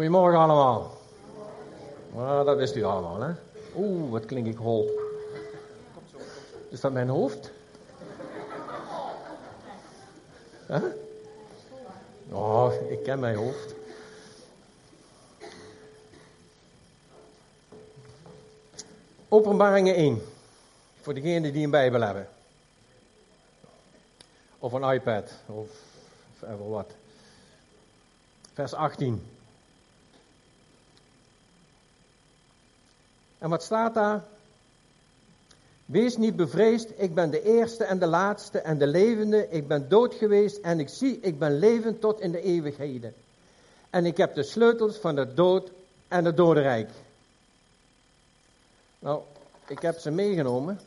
Goedemorgen allemaal. Ah, dat wist u allemaal, hè? Oeh, wat klink ik hol. Is dat mijn hoofd? Huh? Oh, ik ken mijn hoofd. Openbaringen 1. Voor degenen die een Bijbel hebben. Of een iPad. Of even wat. Vers 18. En wat staat daar? Wees niet bevreesd, ik ben de eerste en de laatste en de levende. Ik ben dood geweest en ik zie, ik ben levend tot in de eeuwigheden. En ik heb de sleutels van de dood en het dodenrijk. Nou, ik heb ze meegenomen.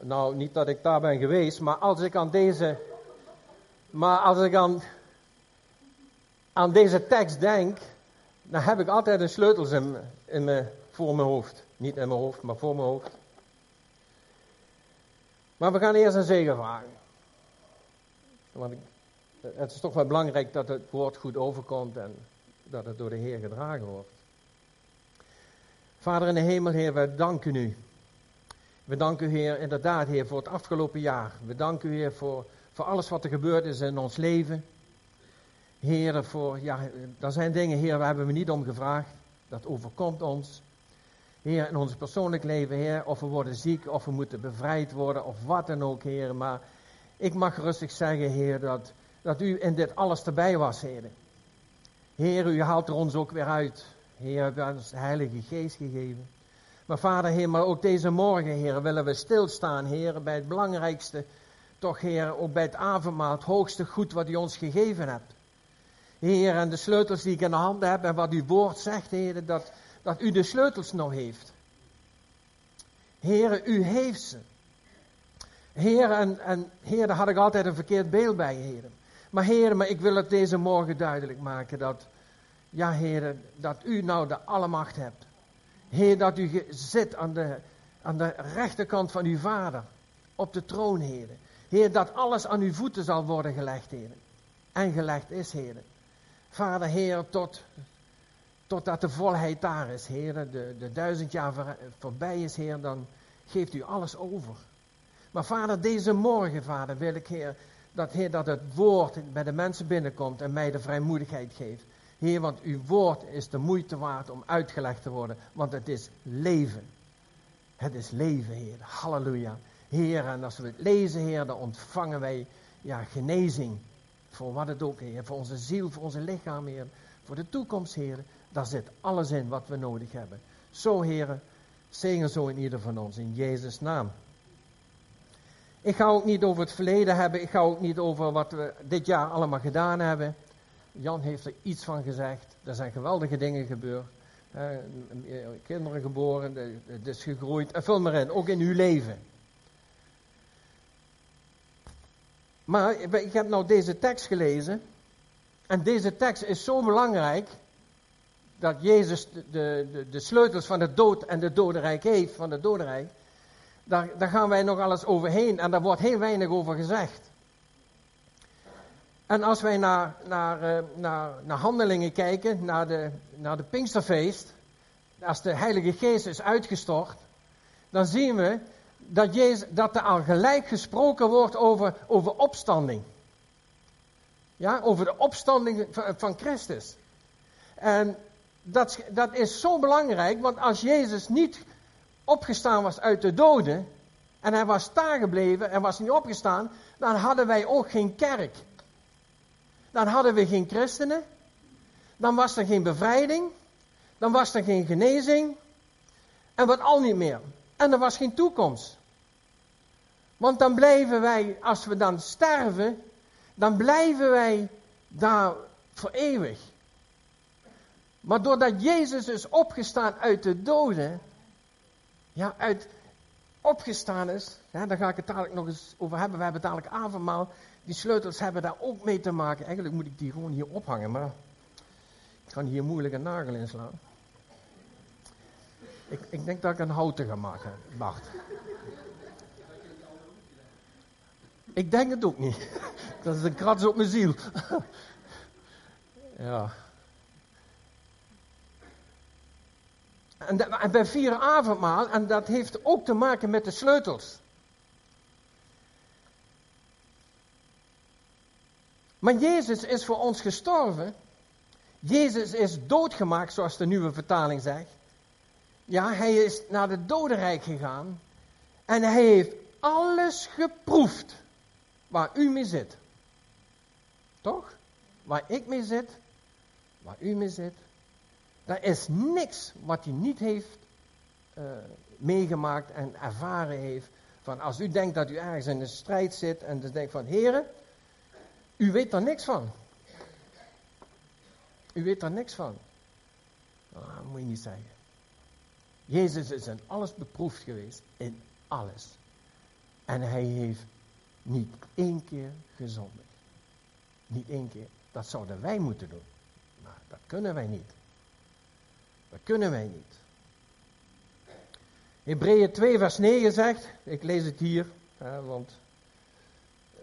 Nou, niet dat ik daar ben geweest, maar als ik aan deze, maar als ik aan, aan deze tekst denk, dan heb ik altijd de sleutels in, in mijn, voor mijn hoofd. Niet in mijn hoofd, maar voor mijn hoofd. Maar we gaan eerst een zegen vragen. Want ik, het is toch wel belangrijk dat het woord goed overkomt en dat het door de Heer gedragen wordt. Vader in de hemel, Heer, we danken u. We danken u, Heer, inderdaad, Heer, voor het afgelopen jaar. We danken u, Heer, voor, voor alles wat er gebeurd is in ons leven. Heer, voor, ja, er zijn dingen, Heer, waar hebben we niet om gevraagd. Dat overkomt ons. Heer, in ons persoonlijk leven, Heer, of we worden ziek, of we moeten bevrijd worden, of wat dan ook, Heer. Maar ik mag rustig zeggen, Heer, dat, dat u in dit alles erbij was, Heer. Heer, u haalt er ons ook weer uit. Heer, u hebt ons de Heilige Geest gegeven. Maar Vader, Heer, maar ook deze morgen, Heer, willen we stilstaan, Heer, bij het belangrijkste, toch, Heer, ook bij het avondmaal, het hoogste goed wat u ons gegeven hebt. Heer, en de sleutels die ik in de handen heb en wat uw woord zegt, Heer, dat, dat u de sleutels nog heeft. Heer, u heeft ze. Heer, en, en Heer, daar had ik altijd een verkeerd beeld bij, Heer. Maar Heer, maar ik wil het deze morgen duidelijk maken dat, ja Heer, dat u nou de allemacht hebt. Heer, dat u zit aan de, aan de rechterkant van uw vader, op de troon, Heer. Heer, dat alles aan uw voeten zal worden gelegd, Heer. En gelegd is, Heer. Vader, Heer, tot, totdat de volheid daar is, Heer. De, de duizend jaar voor, voorbij is, Heer, dan geeft u alles over. Maar Vader, deze morgen, Vader, wil ik, Heer, dat, Heer, dat het woord bij de mensen binnenkomt en mij de vrijmoedigheid geeft. Heer, want uw woord is de moeite waard om uitgelegd te worden, want het is leven. Het is leven, Heer. Halleluja. Heer, en als we het lezen, Heer, dan ontvangen wij ja, genezing. Voor wat het ook, Heer. Voor onze ziel, voor onze lichaam, Heer. Voor de toekomst, Heer. Daar zit alles in wat we nodig hebben. Zo, Heer, zegen zo in ieder van ons. In Jezus' naam. Ik ga ook niet over het verleden hebben. Ik ga ook niet over wat we dit jaar allemaal gedaan hebben. Jan heeft er iets van gezegd. Er zijn geweldige dingen gebeurd. Eh, kinderen geboren, het is gegroeid. En vul maar in, ook in uw leven. Maar ik heb nou deze tekst gelezen. En deze tekst is zo belangrijk. Dat Jezus de, de, de sleutels van de dood en de dodenrijk heeft. Van de dodenrijk. Daar, daar gaan wij nog alles overheen. En daar wordt heel weinig over gezegd. En als wij naar, naar, eh, naar, naar handelingen kijken, naar de, naar de Pinksterfeest, als de Heilige Geest is uitgestort, dan zien we dat, Jezus, dat er al gelijk gesproken wordt over, over opstanding. Ja, over de opstanding van Christus. En dat, dat is zo belangrijk, want als Jezus niet opgestaan was uit de doden, en hij was daar gebleven en was niet opgestaan, dan hadden wij ook geen kerk. Dan hadden we geen christenen. Dan was er geen bevrijding. Dan was er geen genezing. En wat al niet meer. En er was geen toekomst. Want dan blijven wij, als we dan sterven, dan blijven wij daar voor eeuwig. Maar doordat Jezus is opgestaan uit de doden, ja, uit opgestaan is, ja, daar ga ik het dadelijk nog eens over hebben. We hebben dadelijk avondmaal. Die sleutels hebben daar ook mee te maken. Eigenlijk moet ik die gewoon hier ophangen, maar ik kan hier moeilijk een nagel inslaan. Ik, ik denk dat ik een houten ga maken, Bart. Ik denk het ook niet. Dat is een krats op mijn ziel. Ja. En, dat, en wij vieren avondmaal en dat heeft ook te maken met de sleutels. Maar Jezus is voor ons gestorven. Jezus is doodgemaakt, zoals de nieuwe vertaling zegt. Ja, hij is naar het dodenrijk gegaan. En hij heeft alles geproefd waar u mee zit. Toch? Waar ik mee zit, waar u mee zit. Er is niks wat hij niet heeft uh, meegemaakt en ervaren heeft. Van als u denkt dat u ergens in een strijd zit en dus denkt van heren, u weet er niks van. U weet er niks van. Oh, dat moet je niet zeggen. Jezus is in alles beproefd geweest. In alles. En hij heeft niet één keer gezondigd. Niet één keer. Dat zouden wij moeten doen. Maar dat kunnen wij niet. Dat kunnen wij niet. Hebreeën 2 vers 9 zegt, ik lees het hier, want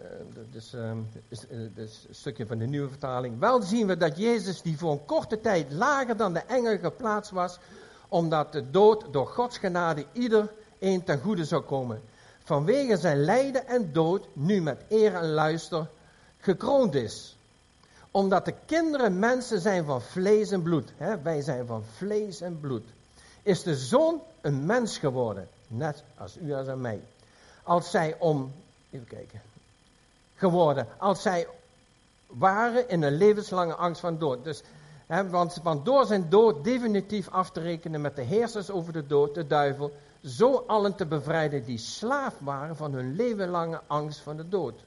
uh, dat is, uh, is, uh, is, een stukje van de nieuwe vertaling. Wel zien we dat Jezus, die voor een korte tijd lager dan de engel geplaatst was, omdat de dood door Gods genade ieder een ten goede zou komen. Vanwege zijn lijden en dood nu met eer en luister gekroond is. Omdat de kinderen mensen zijn van vlees en bloed. Hè? Wij zijn van vlees en bloed. Is de zoon een mens geworden. Net als u als en mij. Als zij om, even kijken, geworden. Als zij waren in een levenslange angst van dood. Dus, want, want door zijn dood definitief af te rekenen met de heersers over de dood, de duivel, zo allen te bevrijden die slaaf waren van hun levenlange angst van de dood.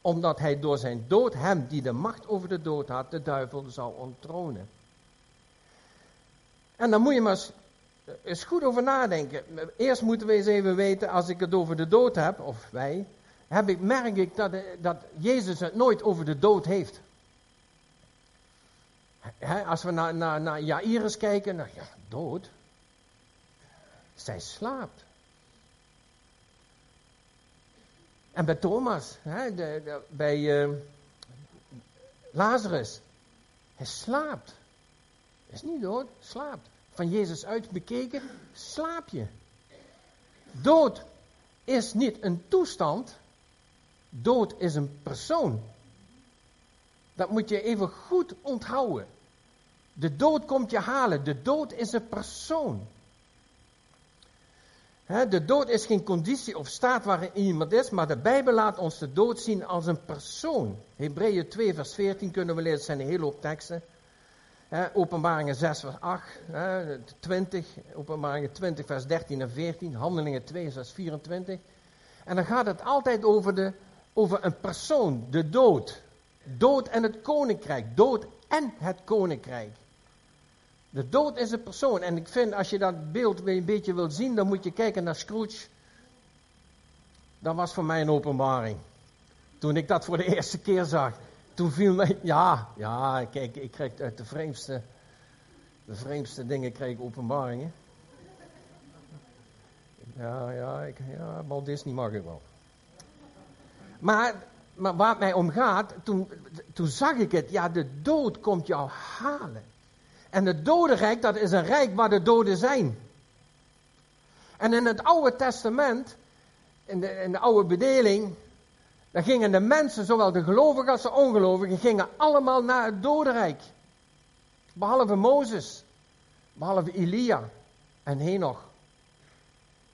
Omdat hij door zijn dood hem die de macht over de dood had, de duivel zou onttronen. En dan moet je maar eens, eens goed over nadenken. Eerst moeten we eens even weten, als ik het over de dood heb, of wij, heb ik, merk ik dat, dat Jezus het nooit over de dood heeft. Als we naar, naar, naar Jairus kijken, nou ja, dood. Zij slaapt. En bij Thomas, de, bij uh, Lazarus, hij slaapt. Is niet dood, slaapt. Van Jezus uit bekeken, slaap je. Dood is niet een toestand, Dood is een persoon. Dat moet je even goed onthouden. De dood komt je halen. De dood is een persoon. de dood is geen conditie of staat waarin iemand is, maar de Bijbel laat ons de dood zien als een persoon. Hebreeën 2, vers 14 kunnen we lezen, zijn een hele hoop teksten. openbaringen 6, vers 8, 20, openbaringen 20, vers 13 en 14, handelingen 2, vers 24. En dan gaat het altijd over de over een persoon, de dood. Dood en het koninkrijk. Dood en het koninkrijk. De dood is een persoon. En ik vind, als je dat beeld een beetje wilt zien, dan moet je kijken naar Scrooge. Dat was voor mij een openbaring. Toen ik dat voor de eerste keer zag. Toen viel mij, ja, ja, kijk, ik kreeg uit de vreemdste, de vreemdste dingen kreeg ik openbaringen. Ja, ja, ik, ja, Walt Disney mag ik wel. Maar, maar waar het mij om gaat, toen, toen zag ik het, ja, de dood komt jou halen. En het dodenrijk, dat is een rijk waar de doden zijn. En in het Oude Testament, in de, in de oude bedeling, daar gingen de mensen, zowel de gelovigen als de ongelovigen, gingen allemaal naar het dodenrijk. Behalve Mozes, behalve Elia en Henoch.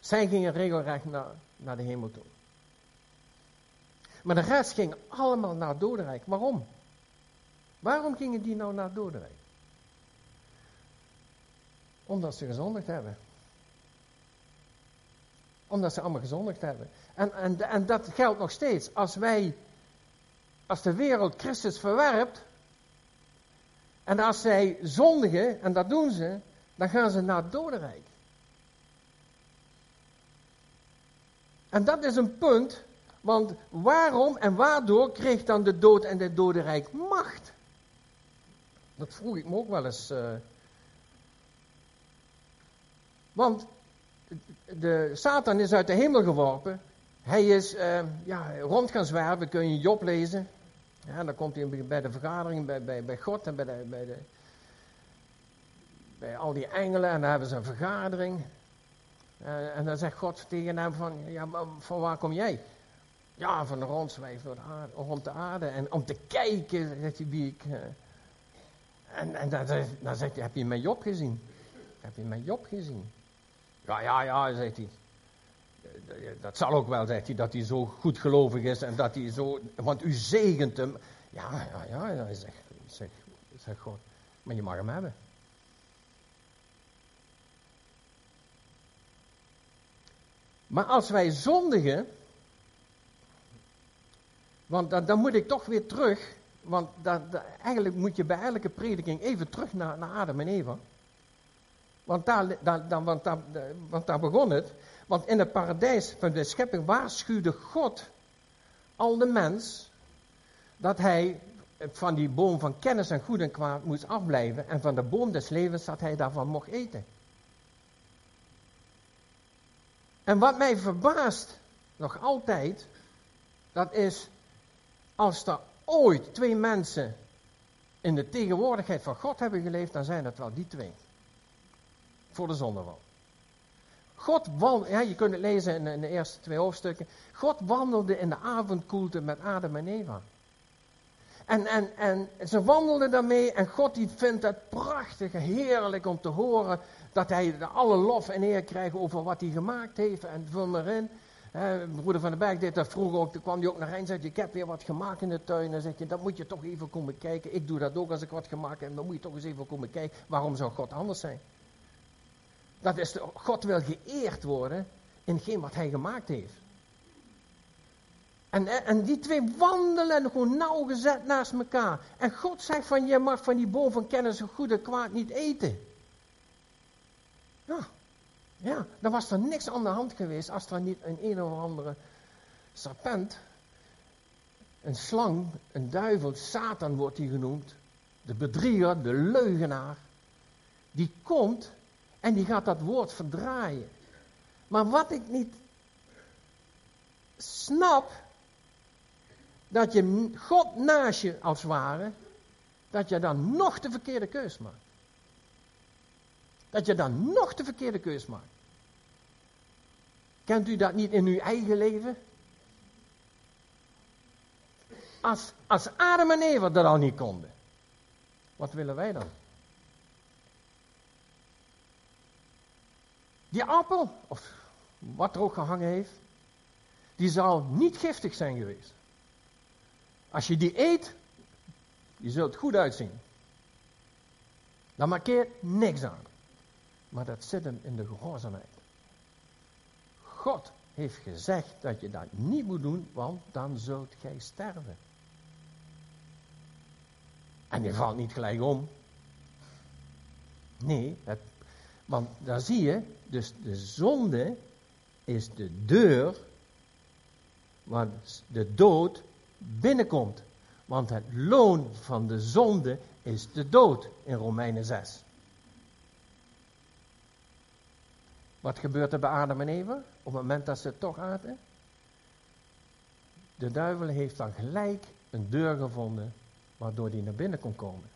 Zij gingen regelrecht naar, naar de hemel toe. Maar de rest ging allemaal naar dodenrijk. Waarom? Waarom gingen die nou naar dodenrijk? Omdat ze gezondigd hebben. Omdat ze allemaal gezondigd hebben. En, en, en dat geldt nog steeds. Als wij, als de wereld Christus verwerpt, en als zij zondigen, en dat doen ze, dan gaan ze naar dodenrijk. En dat is een punt want waarom en waardoor kreeg dan de dood en het dodenrijk macht? Dat vroeg ik me ook wel eens. Uh... Want de Satan is uit de hemel geworpen. Hij is uh, ja, rond gaan zwerven, kun je Job lezen. Ja, dan komt hij bij de vergadering bij, bij, God en bij, de, bij, de, bij al die engelen en dan hebben ze een vergadering. Uh, en dan zegt God tegen hem van, ja, van waar kom jij? Ja, van de aarde, rond de aarde. En om te kijken, zegt hij, wie ik... Uh, en, en dan, dan zegt hij, heb je mijn Job gezien? Heb je mijn Job gezien? Ja, ja, ja, zegt hij. Dat zal ook wel, zegt hij, dat hij zo goed gelovig is en dat hij zo, want u zegent hem. Ja, ja, ja, zegt, zeg, zeg God, maar je mag hem hebben. Maar als wij zondigen, want dan, dan moet ik toch weer terug, want dat, eigenlijk moet je bij elke prediking even terug naar, naar Adam en Eva. Want daar, want, want daar begon het. Want in het paradijs van de schepping waarschuwde God al de mens dat hij van die boom van kennis en goed en kwaad moest afblijven en van de boom des levens dat hij daarvan mocht eten. En wat mij verbaast, nog altijd, dat is als er ooit twee mensen in de tegenwoordigheid van God hebben geleefd, dan zijn het wel die twee. Voor de zondeval. God wandelde, ja, je kunt het lezen in, de eerste twee hoofdstukken. God wandelde in de avondkoelte met Adam en Eva. En, en, en ze wandelden daarmee en God die vindt het prachtig, heerlijk om te horen dat hij alle lof en eer krijgt over wat hij gemaakt heeft. En vul maar in. Broeder van den Berg deed dat vroeger ook. Toen kwam hij ook naar en zei: Ik heb weer wat gemaakt in de tuin. En zeg je: Dat moet je toch even komen kijken. Ik doe dat ook als ik wat gemaakt heb. Dan moet je toch eens even komen kijken. Waarom zou God anders zijn? Dat is God wil geëerd worden in geen wat hij gemaakt heeft. En, en die twee wandelen gewoon nauwgezet naast elkaar. En God zegt van, je mag van die boom van kennis en goed en kwaad niet eten. Ja, ja, dan was er niks aan de hand geweest als er niet een een of andere serpent, een slang, een duivel, Satan wordt die genoemd, de bedrieger, de leugenaar, die komt en die gaat dat woord verdraaien. Maar wat ik niet snap, dat je God naast je als ware, dat je dan nog de verkeerde keus maakt. Dat je dan nog de verkeerde keus maakt. Kent u dat niet in uw eigen leven? Als, als Adam en Eva dat al niet konden, wat willen wij dan? Die appel, of wat er ook gehangen heeft, die zal niet giftig zijn geweest. Als je die eet, je zult goed uitzien. Dan markeert niks aan. Maar dat zit hem in de gehoorzaamheid. God heeft gezegd dat je dat niet moet doen, want dan zult gij sterven. En je valt niet gelijk om. Nee, want daar zie je, dus de zonde is de deur waar de dood binnenkomt. Want het loon van de zonde is de dood in Romeinen 6. Wat gebeurt er bij Adam en Eva op het moment dat ze het toch aten? De duivel heeft dan gelijk een deur gevonden waardoor hij naar binnen kon komen.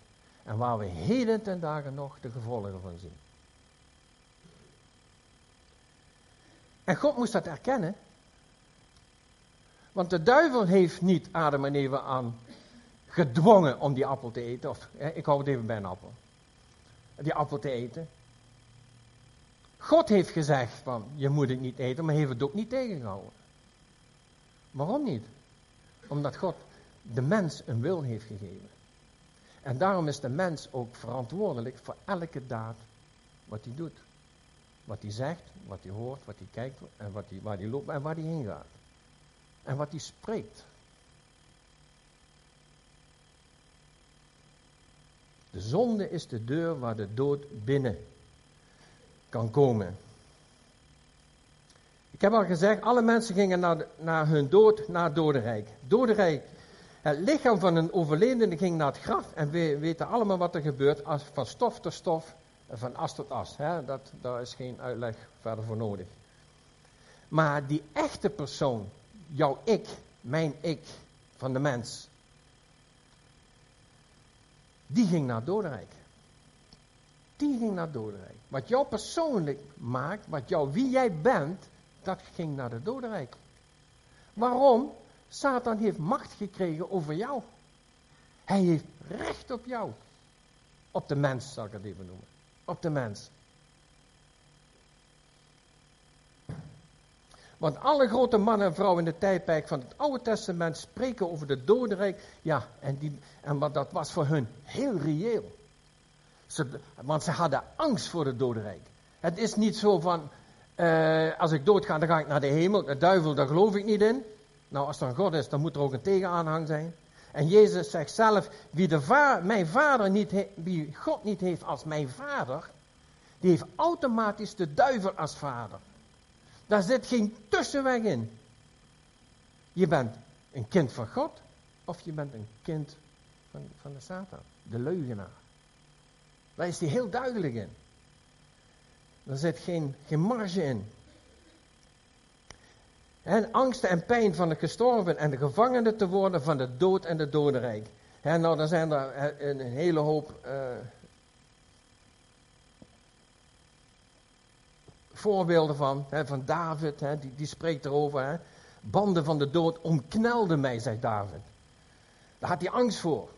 En waar we heden ten dagen nog de gevolgen van zien. En God moest dat erkennen. Want de duivel heeft niet Adam en Eva aan gedwongen om die appel te eten. Of, ik hou het even bij een appel. Die appel te eten. God heeft gezegd van, je moet het niet eten, maar heeft het ook niet tegengehouden. Waarom niet? Omdat God de mens een wil heeft gegeven. En daarom is de mens ook verantwoordelijk voor elke daad wat hij doet. Wat hij zegt, wat hij hoort, wat hij kijkt, en wat hij, waar hij loopt en waar hij heen gaat. En wat hij spreekt. De zonde is de deur waar de dood binnen kan komen. Ik heb al gezegd, alle mensen gingen naar, naar hun dood, naar dodenrijk. Dodenrijk, het lichaam van een overledene ging naar het graf en we weten allemaal wat er gebeurt als, van stof tot stof van as tot as. Dat, daar is geen uitleg verder voor nodig. Maar die echte persoon, jouw ik, mijn ik van de mens, die ging naar Dodenrijk. Die ging naar Dodenrijk. Wat jou persoonlijk maakt, wat jou, wie jij bent, dat ging naar de Dodenrijk. Waarom? Satan heeft macht gekregen over jou. Hij heeft recht op jou. Op de mens, zal ik het even noemen. Op de mens. Want alle grote mannen en vrouwen in de tijdperk van het Oude Testament spreken over de dodenrijk. Ja, en, die, en wat, dat was voor hun heel reëel. Want ze hadden angst voor het dodenrijk. Het is niet zo van, uh, als ik doodga, dan ga ik naar de hemel. De duivel, daar geloof ik niet in. Nou, als er een God is, dan moet er ook een tegenaanhang zijn. En Jezus zegt zelf, wie de va mijn vader niet wie God niet heeft als mijn vader, die heeft automatisch de duivel als vader. Daar zit geen tussenweg in. Je bent een kind van God of je bent een kind van, van de Satan, de leugenaar. Daar is hij heel duidelijk in. Er zit geen, geen marge in. En angst en pijn van de gestorven en de gevangenen te worden van de dood en de dodenrijk. En nou, dan zijn er een hele hoop uh, voorbeelden van. Hè, van David, hè, die, die spreekt erover. Banden van de dood omknelden mij, zegt David. Daar had hij angst voor.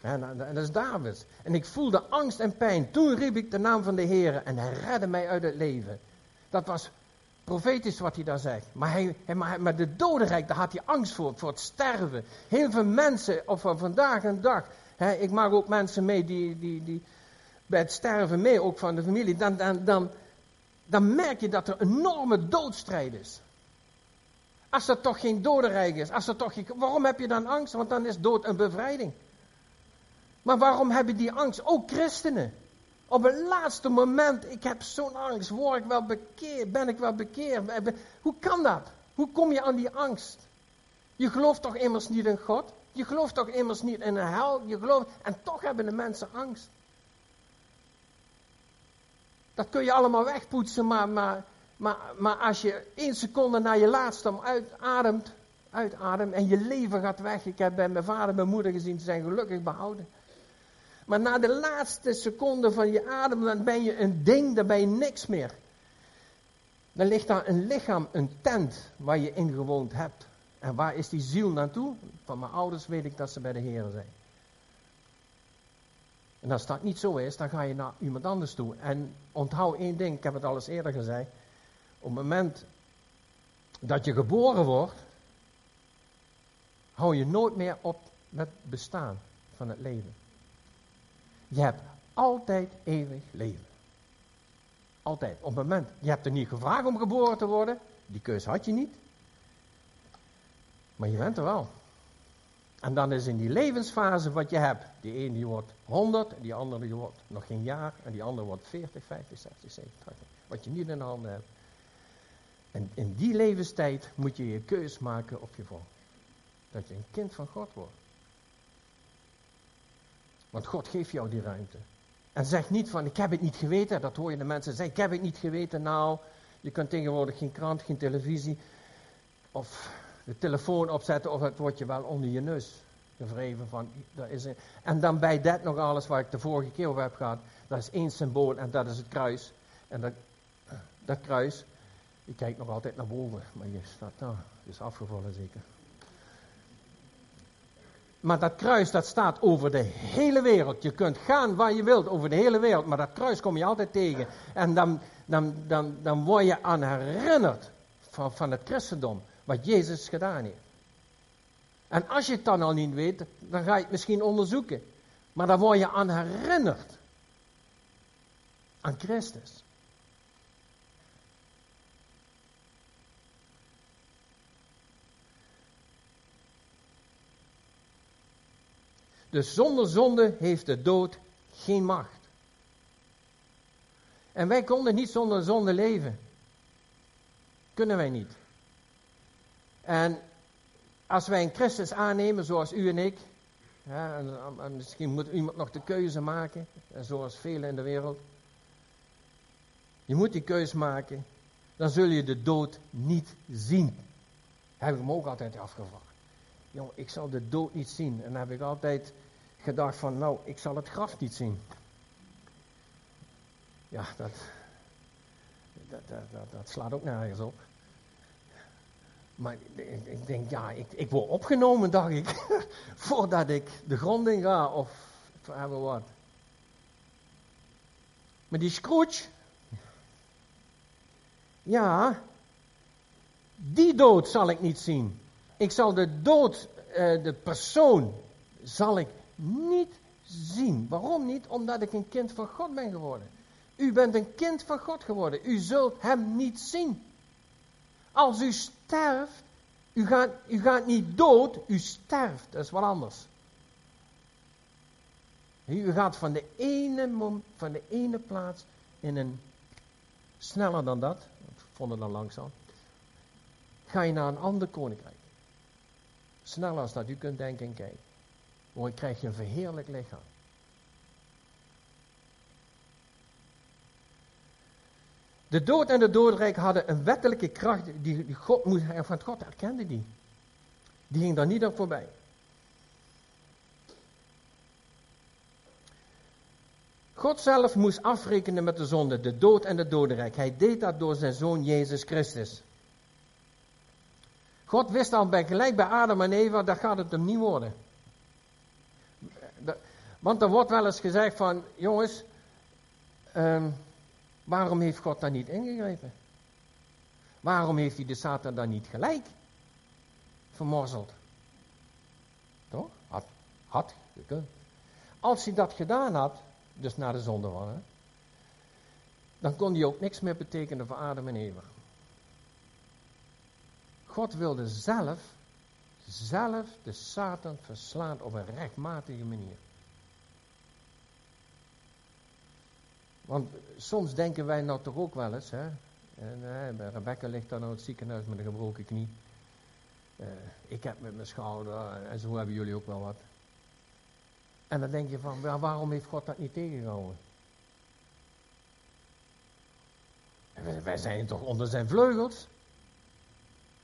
En, en dat is David. En ik voelde angst en pijn. Toen riep ik de naam van de Heer en hij redde mij uit het leven. Dat was profetisch wat hij daar zegt. Maar, hij, maar, maar de dodenrijk, daar had hij angst voor, voor het sterven. Heel veel mensen, of van vandaag en dag. Hè, ik maak ook mensen mee die, die, die bij het sterven mee, ook van de familie. Dan, dan, dan, dan merk je dat er een enorme doodstrijd is. Als er toch geen dodenrijk is, als er toch geen, waarom heb je dan angst? Want dan is dood een bevrijding. Maar waarom hebben die angst? Ook christenen. Op het laatste moment, ik heb zo'n angst, word ik wel bekeerd, ben ik wel bekeerd? Hoe kan dat? Hoe kom je aan die angst? Je gelooft toch immers niet in God? Je gelooft toch immers niet in een hel? Je gelooft, en toch hebben de mensen angst. Dat kun je allemaal wegpoetsen, maar, maar, maar, maar als je één seconde naar je laatste uitademt, uitademt en je leven gaat weg. Ik heb bij mijn vader en mijn moeder gezien, ze zijn gelukkig behouden. Maar na de laatste seconde van je adem, dan ben je een ding, dan ben je niks meer. Dan ligt daar een lichaam, een tent waar je in gewoond hebt. En waar is die ziel naartoe? Van mijn ouders weet ik dat ze bij de Heer zijn. En als dat niet zo is, dan ga je naar iemand anders toe. En onthoud één ding, ik heb het al eens eerder gezegd. Op het moment dat je geboren wordt, hou je nooit meer op met bestaan van het leven. Je hebt altijd eeuwig leven. Altijd. Op het moment, je hebt er niet gevraagd om geboren te worden. Die keus had je niet. Maar je bent er wel. En dan is in die levensfase wat je hebt. Die ene die wordt 100, en die andere die wordt nog geen jaar, en die andere wordt 40, 50, 60, 70, 80. Wat je niet in de handen hebt. En in die levenstijd moet je je keus maken op je volk. Dat je een kind van God wordt. Want God geeft jou die ruimte. En zeg niet van, ik heb het niet geweten. Dat hoor je de mensen zeggen, ik heb het niet geweten. Nou, je kunt tegenwoordig geen krant, geen televisie. Of de telefoon opzetten of het wordt je wel onder je neus gevreven van, daar is en dan bij dat nog alles waar ik de vorige keer over heb gehad, dat is één symbool en dat is het kruis. En dat, dat kruis, ik kijk nog altijd naar boven, maar je staat daar, is afgevallen zeker. Maar dat kruis dat staat over de hele wereld. Je kunt gaan waar je wilt over de hele wereld, maar dat kruis kom je altijd tegen. En dan, dan, dan, dan word je aan herinnerd van, van het christendom, wat Jezus gedaan heeft. En als je het dan al niet weet, dan ga je het misschien onderzoeken. Maar dan word je aan herinnerd. Aan Christus. Dus zonder zonde heeft de dood geen macht. En wij konden niet zonder zonde leven. Kunnen wij niet. En als wij een Christus aannemen, zoals u en ik, ja, en, en misschien moet iemand nog de keuze maken, en zoals velen in de wereld. Je moet die keuze maken, dan zul je de dood niet zien. Heb ik me ook altijd afgevraagd. Jong, ik zal de dood niet zien. En dan heb ik altijd gedacht van, nou, ik zal het graf niet zien. Ja, dat, dat, dat, dat, slaat ook nergens op. Maar ik, denk, ja, ik, ik word opgenomen, dacht ik, voordat ik de grond in ga of forever wat. Maar die Scrooge, ja, die dood zal ik niet zien. Ik zal de dood, uh, de persoon, zal ik niet zien. Waarom niet? Omdat ik een kind van God ben geworden. U bent een kind van God geworden. U zult hem niet zien. Als u sterft, u gaat, u gaat niet dood, u sterft. Dat is wat anders. U gaat van de ene, van de ene plaats in een, sneller dan dat, ik vond het dan langzaam, ga je naar een ander koninkrijk. Sneller als dat u kunt denken en kijken. Dan krijg je een verheerlijk lichaam. De dood en de doodrijk hadden een wettelijke kracht die, God moest, van God erkende die. Die ging daar niet aan voorbij. God zelf moest afrekenen met de zonde, de dood en de dodenrijk. Hij deed dat door zijn zoon Jezus Christus. God wist al bij gelijk bij Adam en Eva, dat gaat het hem niet worden. Want er wordt wel eens gezegd van, jongens, um, waarom heeft God daar niet ingegrepen? Waarom heeft hij de Satan dan niet gelijk vermorzeld? Toch? Had, had gekund. Als hij dat gedaan had, dus na de zonde waren, dan kon die ook niks meer betekenen voor Adam en Eva. God wilde zelf, zelf de Satan verslaan op een rechtmatige manier. Want soms denken wij nou toch ook wel eens, hè? En, Rebecca ligt dan nou het ziekenhuis met een gebroken knie. Uh, ik heb met mijn schouder, en zo hebben jullie ook wel wat. En dan denk je van, waarom heeft God dat niet tegengehouden? Wij zijn toch onder zijn vleugels?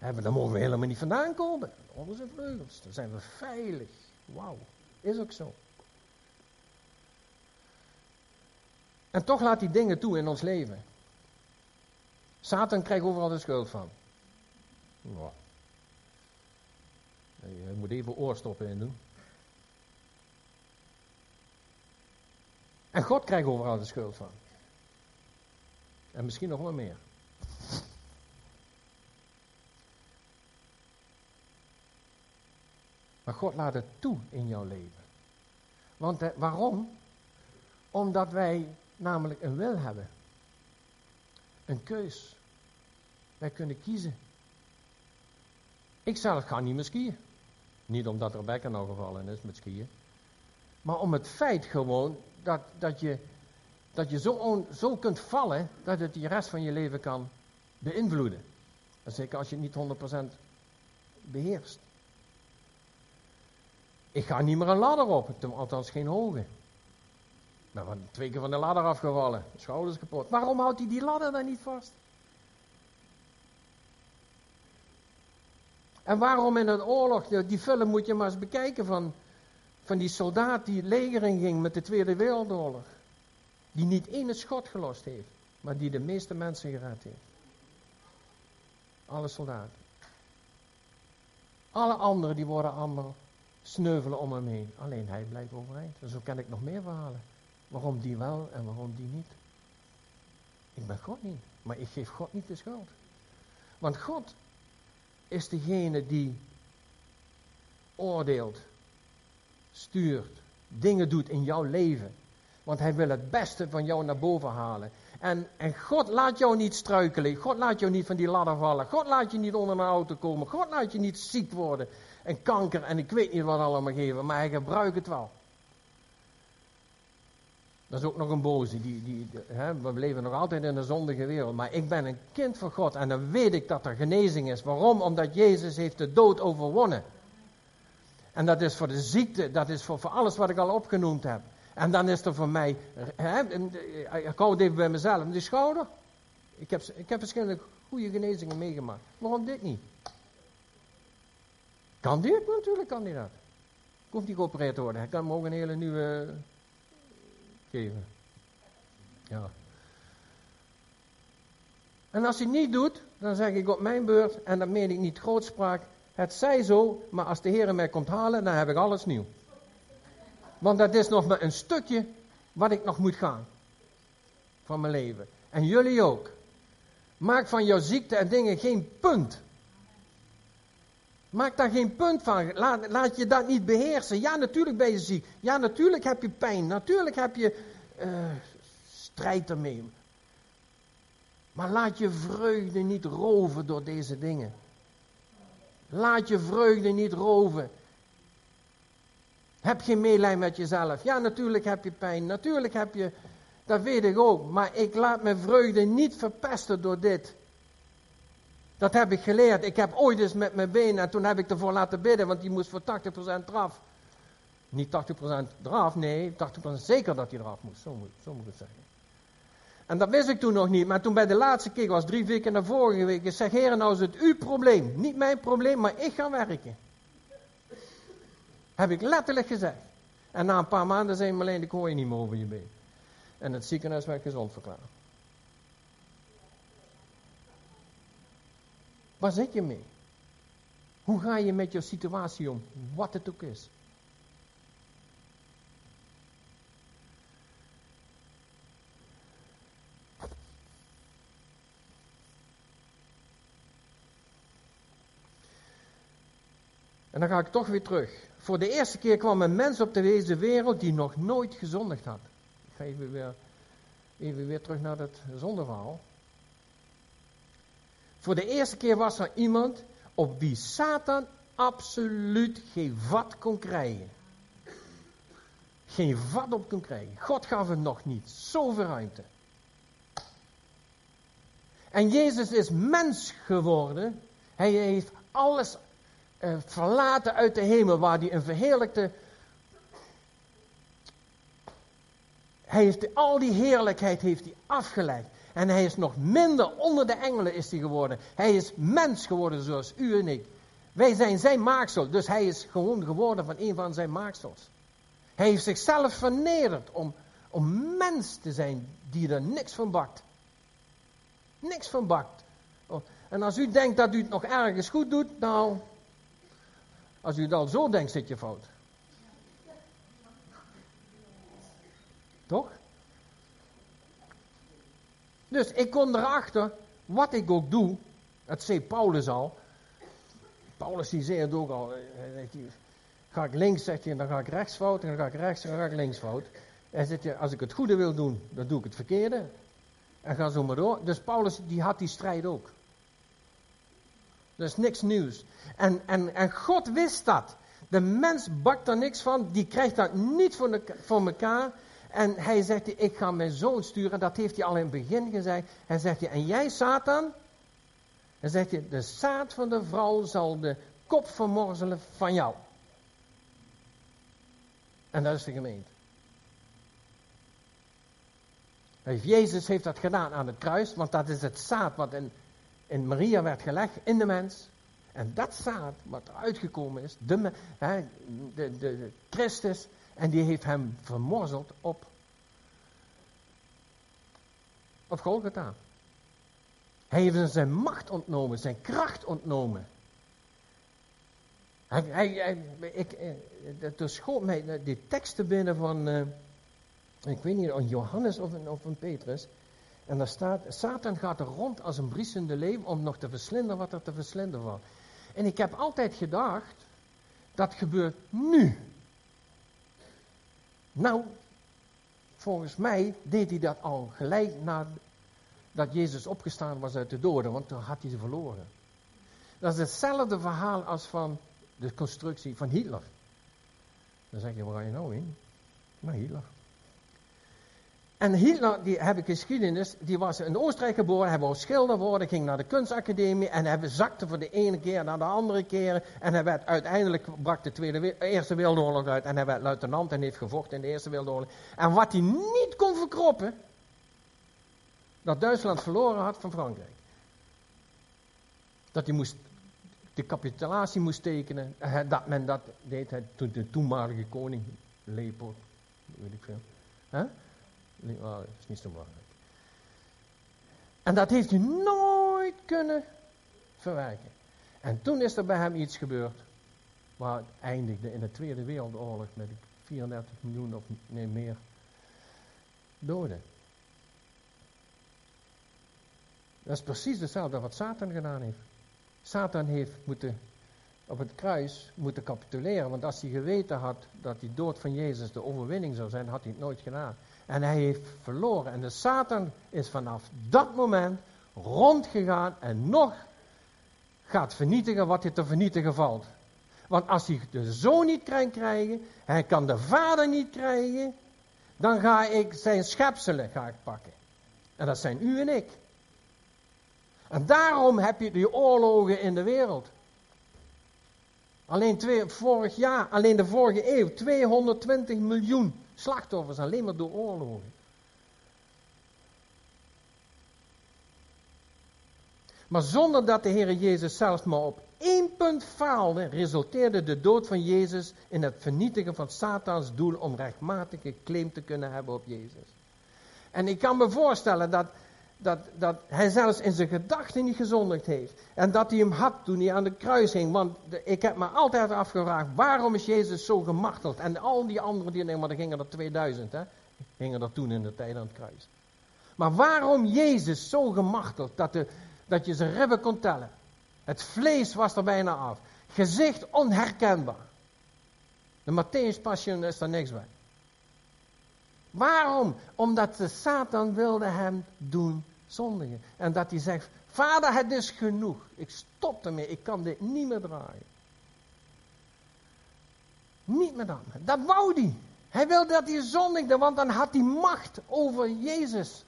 Hebben, daar mogen we helemaal niet vandaan komen. Onder zijn vleugels. Dan zijn we veilig. Wauw. Is ook zo. En toch laat hij dingen toe in ons leven. Satan krijgt overal de schuld van. Je moet even oorstoppen in doen. En God krijgt overal de schuld van. En misschien nog wel meer. Maar God laat het toe in jouw leven. Want eh, waarom? Omdat wij namelijk een wil hebben. Een keus. Wij kunnen kiezen. Ik zelf ga niet meer skiën. Niet omdat Rebecca nou gevallen is met skiën. Maar om het feit gewoon dat, dat je, dat je zo, on, zo kunt vallen dat het de rest van je leven kan beïnvloeden. zeker als je het niet 100% beheerst. Ik ga niet meer een ladder op, althans geen hoge. Ik ben twee keer van de ladder afgevallen, schouders kapot. Waarom houdt hij die ladder dan niet vast? En waarom in een oorlog, die film moet je maar eens bekijken van, van die soldaat die het leger ging met de Tweede Wereldoorlog. Die niet één schot gelost heeft, maar die de meeste mensen gered heeft. Alle soldaten. Alle anderen die worden allemaal sneuvelen om hem heen. Alleen hij blijft overeind. En zo ken ik nog meer verhalen. Waarom die wel en waarom die niet. Ik ben God niet, maar ik geef God niet de schuld. Want God is degene die oordeelt stuurt, dingen doet in jouw leven. Want hij wil het beste van jou naar boven halen. En, en God laat jou niet struikelen. God laat jou niet van die ladder vallen. God laat je niet onder een auto komen. God laat je niet ziek worden. En kanker en ik weet niet wat allemaal geven. Maar hij gebruikt het wel. Dat is ook nog een boze. Die, die, hè, we leven nog altijd in een zondige wereld. Maar ik ben een kind van God. En dan weet ik dat er genezing is. Waarom? Omdat Jezus heeft de dood overwonnen. En dat is voor de ziekte, dat is voor, voor alles wat ik al opgenoemd heb. En dan is er voor mij, hè, ik hou het even bij mezelf, die schouder. Ik heb, ik heb verschillende goede genezingen meegemaakt. Waarom dit niet? Kan dit? Natuurlijk kan die dat. Hoeft niet geopereerd te worden. Hij kan hem ook een hele nieuwe geven. Ja. En als hij niet doet, dan zeg ik op mijn beurt, en dat meen ik niet grootspraak, het zij zo, maar als de Heer mij komt halen, dan heb ik alles nieuw. Want dat is nog maar een stukje wat ik nog moet gaan. Van mijn leven. En jullie ook. Maak van jouw ziekte en dingen geen punt. Maak daar geen punt van. Laat, laat, je dat niet beheersen. Ja, natuurlijk ben je ziek. Ja, natuurlijk heb je pijn. Natuurlijk heb je uh, strijd ermee. Maar laat je vreugde niet roven door deze dingen. Laat je vreugde niet roven. Heb geen meelij met jezelf. Ja, natuurlijk heb je pijn. Natuurlijk heb je. Dat weet ik ook. Maar ik laat mijn vreugde niet verpesten door dit. Dat heb ik geleerd. Ik heb ooit eens met mijn benen en toen heb ik ervoor laten bidden, want die moest voor 80% eraf. Niet 80% eraf, nee, 80% zeker dat hij eraf moest. Zo moet, zo moet het zeggen. En dat wist ik toen nog niet, maar toen bij de laatste keer, was drie weken na vorige week, ik zeg, heren, nou is het uw probleem. Niet mijn probleem, maar ik ga werken. Heb ik letterlijk gezegd. En na een paar maanden zei alleen, ik hoor je niet meer over je been. En het ziekenhuis werd gezond verklaard. Waar zit je mee? Hoe ga je met je situatie om? Wat het ook is. En dan ga ik toch weer terug. Voor de eerste keer kwam een mens op deze wereld die nog nooit gezondigd had. Ik ga even weer, even weer terug naar dat zondeverhaal. Voor de eerste keer was er iemand op wie Satan absoluut geen vat kon krijgen. Geen vat op kon krijgen. God gaf hem nog niet zoveel ruimte. En Jezus is mens geworden. Hij heeft alles uh, verlaten uit de hemel waar hij een verheerlijkte. Hij heeft al die heerlijkheid heeft hij afgelegd. En hij is nog minder onder de engelen is hij geworden. Hij is mens geworden zoals u en ik. Wij zijn zijn maaksel, dus hij is gewoon geworden van een van zijn maaksels. Hij heeft zichzelf vernederd om, om mens te zijn die er niks van bakt. Niks van bakt. Oh, en als u denkt dat u het nog ergens goed doet, nou, als u het al zo denkt, zit je fout. Toch? Dus ik kom erachter, wat ik ook doe, dat zei Paulus al. Paulus die zei het ook al. Ga ik links, zegt hij, dan ga ik rechts fout, en dan ga ik rechts, en dan ga ik links fout. En zegt je, als ik het goede wil doen, dan doe ik het verkeerde. En ga zo maar door. Dus Paulus die had die strijd ook. Dat is niks nieuws. En, en, en God wist dat. De mens bakt er niks van, die krijgt dat niet voor, de, voor elkaar. En hij zegt, ik ga mijn zoon sturen. Dat heeft hij al in het begin gezegd. Hij zegt, en jij Satan? Dan zegt hij, de zaad van de vrouw zal de kop vermorzelen van jou. En dat is de gemeente. Jezus heeft dat gedaan aan het kruis, want dat is het zaad wat in, in Maria werd gelegd, in de mens. En dat zaad wat eruit gekomen is, de, de, de, de Christus, en die heeft hem vermorzeld op, op Golgotha. Hij heeft hem zijn macht ontnomen, zijn kracht ontnomen. Hij, hij, ik, er eh, schoot mij die teksten binnen van, uh, ik weet niet, een Johannes of een, of Petrus. En daar staat, Satan gaat er rond als een briesende leeuw om nog te verslinden wat er te verslinden was. En ik heb altijd gedacht, dat gebeurt nu. Nou, volgens mij deed hij dat al gelijk nadat Jezus opgestaan was uit de doden, want toen had hij ze verloren. Dat is hetzelfde verhaal als van de constructie van Hitler. Dan zeg je, waar ga je nou in? Naar Hitler. En Hitler, die heb ik geschiedenis, die was in Oostenrijk geboren, hij wou schilder worden, ging naar de kunstacademie en hij zakte voor de ene keer naar de andere keer. En hij werd uiteindelijk, brak de tweede, Eerste Wereldoorlog uit en hij werd luitenant en heeft gevochten in de Eerste Wereldoorlog. En wat hij niet kon verkroppen, dat Duitsland verloren had van Frankrijk. Dat hij moest de capitulatie moest tekenen. eh, Dat men dat deed toen de toenmalige koning, Leopold, weet ik veel. Oh, dat is niet zo belangrijk. En dat heeft hij nooit kunnen verwerken. En toen is er bij hem iets gebeurd. Waar het eindigde in de Tweede Wereldoorlog met 34 miljoen of meer doden. Dat is precies hetzelfde wat Satan gedaan heeft. Satan heeft moeten op het kruis moeten capituleren. Want als hij geweten had dat die dood van Jezus de overwinning zou zijn, had hij het nooit gedaan. En hij heeft verloren. En de Satan is vanaf dat moment rondgegaan en nog gaat vernietigen wat hij te vernietigen valt. Want als hij de zoon niet kan krijgen, hij kan de vader niet krijgen, dan ga ik zijn schepselen ga ik pakken. En dat zijn u en ik. En daarom heb je die oorlogen in de wereld. Alleen twee, vorig jaar, alleen de vorige eeuw, 220 miljoen slachtoffers alleen maar door oorlogen. Maar zonder dat de Heer Jezus zelfs maar op één punt faalde, resulteerde de dood van Jezus in het vernietigen van Satans doel om rechtmatige claim te kunnen hebben op Jezus. En ik kan me voorstellen dat, dat, dat hij zelfs in zijn gedachten niet gezondigd heeft. En dat hij hem had toen hij aan de kruis hing. Want ik heb me altijd afgevraagd, waarom is Jezus zo gemarteld? En al die anderen, die, nee, maar er gingen er 2000, hè, gingen er toen in de tijd aan het kruis. Maar waarom Jezus zo gemarteld dat, de, dat je zijn ribben kon tellen? Het vlees was er bijna af. Gezicht onherkenbaar. De Matthäus Passion is daar niks bij. Waarom? Omdat de Satan wilde hem doen zondigen. En dat hij zegt, vader het is genoeg. Ik stop ermee, ik kan dit niet meer draaien. Niet meer dan. Dat wou hij. Hij wilde dat hij zondigde, want dan had hij macht over Jezus.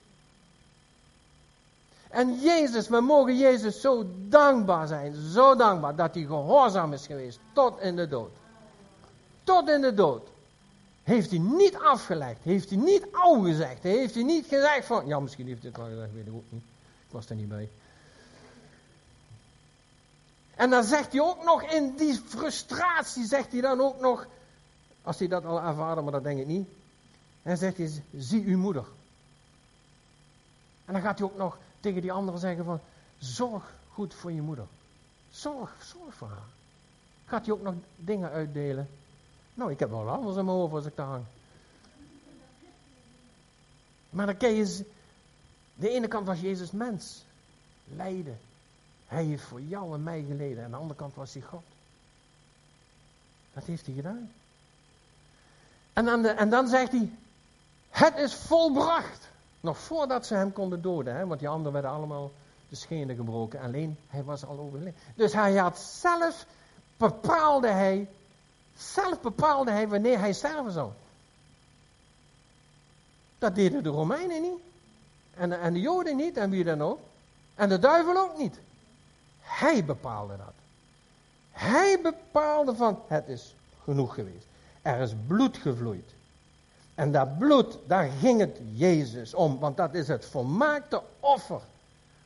En Jezus, we mogen Jezus zo dankbaar zijn, zo dankbaar, dat hij gehoorzaam is geweest tot in de dood. Tot in de dood. Heeft hij niet afgelegd, heeft hij niet au gezegd, heeft hij niet gezegd van, ja misschien heeft hij het wel gezegd, weet ik ook niet. Ik was er niet bij. En dan zegt hij ook nog in die frustratie, zegt hij dan ook nog, als hij dat al ervaarde, maar dat denk ik niet. En zegt hij, zie uw moeder. En dan gaat hij ook nog tegen die anderen zeggen van, zorg goed voor je moeder. Zorg, zorg voor haar. Gaat hij ook nog dingen uitdelen. Nou, ik heb wel anders in mijn als ik daar hang. Maar dan kan je, de ene kant was Jezus mens. Lijden. Hij heeft voor jou en mij geleden. En aan de andere kant was hij God. Dat heeft hij gedaan. En dan, en dan zegt hij, het is volbracht. Nog voordat ze hem konden doden, hè, want die anderen werden allemaal de schenen gebroken. Alleen hij was al overleden. Dus hij had zelf, bepaalde hij, zelf bepaalde hij wanneer hij sterven zou. Dat deden de Romeinen niet. En, en de Joden niet, en wie dan ook. En de duivel ook niet. Hij bepaalde dat. Hij bepaalde van, het is genoeg geweest. Er is bloed gevloeid. En dat bloed, daar ging het Jezus om. Want dat is het volmaakte offer.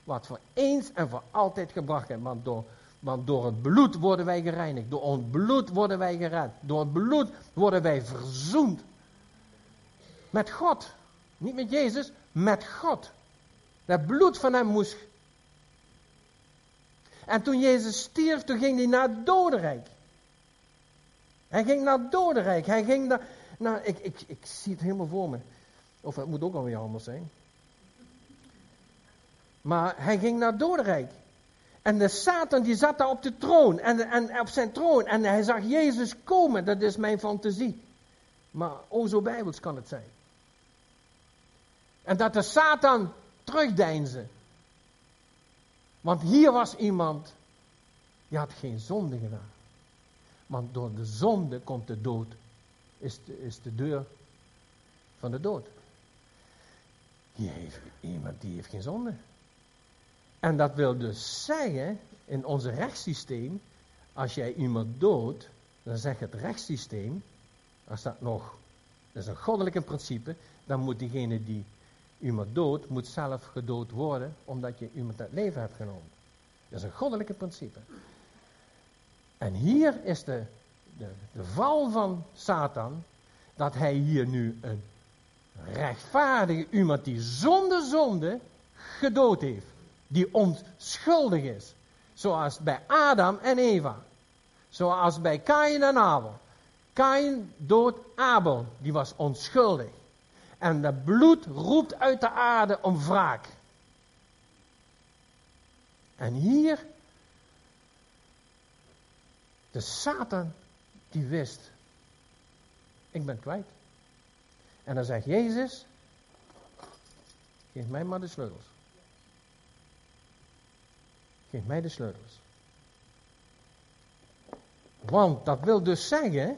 Wat voor eens en voor altijd gebracht heeft. Want door, want door het bloed worden wij gereinigd. Door het bloed worden wij gered. Door het bloed worden wij verzoend. Met God. Niet met Jezus, met God. Dat bloed van hem moest. En toen Jezus stierf, toen ging hij naar het dodenrijk. Hij ging naar het dodenrijk. Hij ging naar. Nou, ik, ik, ik zie het helemaal voor me. Of het moet ook alweer anders zijn. Maar hij ging naar het dodenrijk. En de Satan die zat daar op de troon. En, en op zijn troon. En hij zag Jezus komen. Dat is mijn fantasie. Maar o zo bijbels kan het zijn. En dat de Satan terugdeinzen. Want hier was iemand. Die had geen zonde gedaan. Want door de zonde komt de dood. Is de, is de deur van de dood. Hier heeft iemand die heeft geen zonde. En dat wil dus zeggen, in ons rechtssysteem, als jij iemand doodt, dan zegt het rechtssysteem, als dat nog, dat is een goddelijk principe, dan moet diegene die iemand doodt, moet zelf gedood worden, omdat je iemand het leven hebt genomen. Dat is een goddelijke principe. En hier is de, de, de val van Satan, dat hij hier nu een rechtvaardige iemand die zonder zonde gedood heeft, die onschuldig is, zoals bij Adam en Eva, zoals bij Kain en Abel. Kain dood Abel, die was onschuldig. En de bloed roept uit de aarde om wraak. En hier, de Satan, die wist, ik ben kwijt. En dan zegt Jezus, geef mij maar de sleutels. Geef mij de sleutels. Want dat wil dus zeggen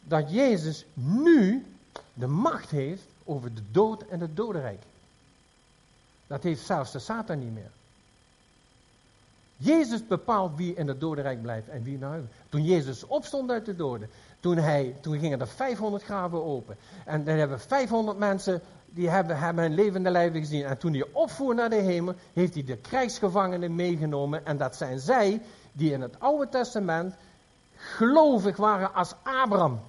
dat Jezus nu de macht heeft over de dood en het dodenrijk. Dat heeft zelfs de Satan niet meer. Jezus bepaalt wie in het dodenrijk blijft en wie naar Toen Jezus opstond uit de doden, toen, hij, toen gingen er 500 graven open. En dan hebben 500 mensen, die hebben, hebben een levende lijven gezien. En toen hij opvoer naar de hemel, heeft hij de krijgsgevangenen meegenomen. En dat zijn zij die in het Oude Testament gelovig waren als Abraham.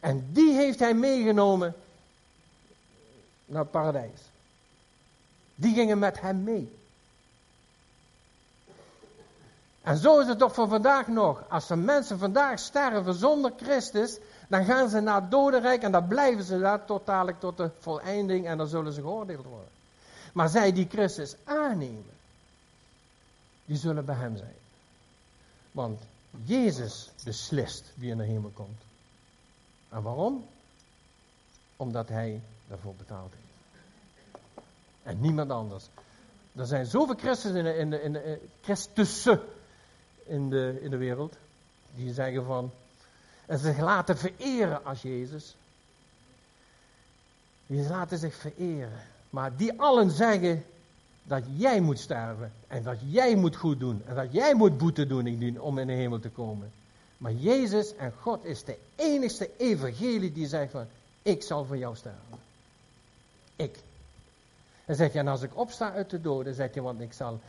En die heeft hij meegenomen naar het paradijs. Die gingen met hem mee. En zo is het toch voor vandaag nog. Als de mensen vandaag sterven zonder Christus, dan gaan ze naar het dodenrijk en dan blijven ze daar tot tot de voleinding en dan zullen ze geoordeeld worden. Maar zij die Christus aannemen, die zullen bij hem zijn. Want Jezus beslist wie in de hemel komt. En waarom? Omdat hij daarvoor betaald heeft. En niemand anders. Er zijn zoveel Christussen in de, in de, in de, Christussen in de, in de wereld. Die zeggen van. En zich laten vereren als Jezus. Die laten zich vereren. Maar die allen zeggen dat jij moet sterven. En dat jij moet goed doen. En dat jij moet boete doen om in de hemel te komen. Maar Jezus en God is de enigste evangelie die zegt van, ik zal voor jou sterven. Ik. En zegt hij, en als ik opsta uit de doden, zegt hij, want ik zal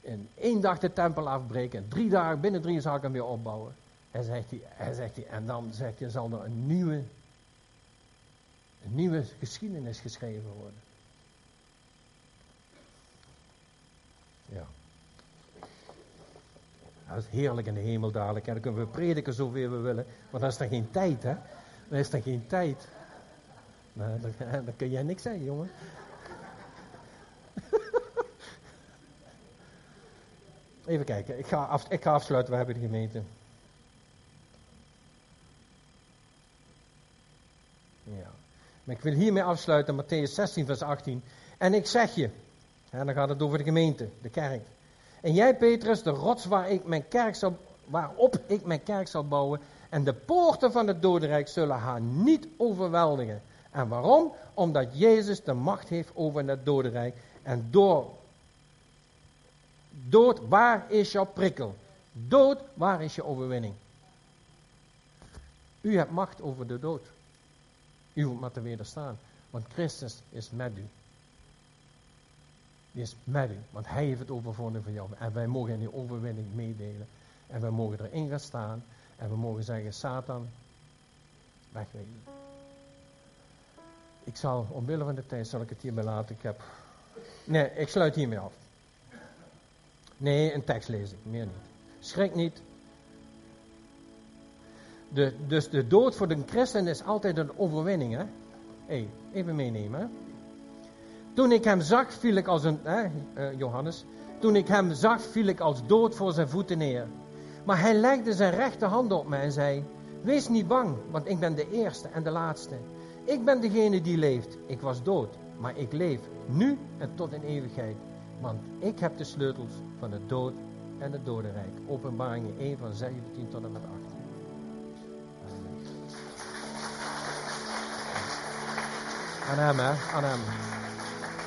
in één dag de tempel afbreken. En drie dagen, binnen drie hem weer opbouwen. En, zegt hij, en, en dan zegt hij, zal er een nieuwe, een nieuwe geschiedenis geschreven worden. Ja. Dat is heerlijk in de hemel dadelijk. En dan kunnen we prediken zoveel we willen. Maar dan is er geen tijd, hè? Dan is er geen tijd. Nou, dan, dan kun jij niks zeggen, jongen. Even kijken, ik ga, af, ik ga afsluiten, we hebben de gemeente. Ja. Maar ik wil hiermee afsluiten, Matthäus 16, vers 18. En ik zeg je, en dan gaat het over de gemeente, de kerk. En jij, Petrus, de rots waar ik mijn kerk waarop ik mijn kerk zal bouwen. En de poorten van het dodenrijk zullen haar niet overweldigen. En waarom? Omdat Jezus de macht heeft over het dodenrijk. En door Dood, waar is jouw prikkel? Dood, waar is je overwinning? U hebt macht over de dood. U moet maar te wederstaan. Want Christus is met u. Die is met u. Want hij heeft het overwonnen voor jou. En wij mogen in die overwinning meedelen. En wij mogen erin gaan staan. En we mogen zeggen, Satan, wegwezen. Ik zal, omwille van de tijd, zal ik het hierbij laten. Ik heb... Nee, ik sluit hiermee af. Nee, een tekst lees ik, meer niet. Schrik niet. De, dus de dood voor de christen is altijd een overwinning, hè? hey, even meenemen. Toen ik hem zag, viel ik als een, hè, uh, Johannes. Toen ik hem zag, viel ik als dood voor zijn voeten neer. Maar hij legde zijn rechterhand op mij en zei: Wees niet bang, want ik ben de eerste en de laatste. Ik ben degene die leeft. Ik was dood, maar ik leef nu en tot in eeuwigheid. Want ik heb de sleutels van de dood en het dodenrijk. Openbaringen 1 van 17 tot en met 18. Aan hem, hè? Aan hem.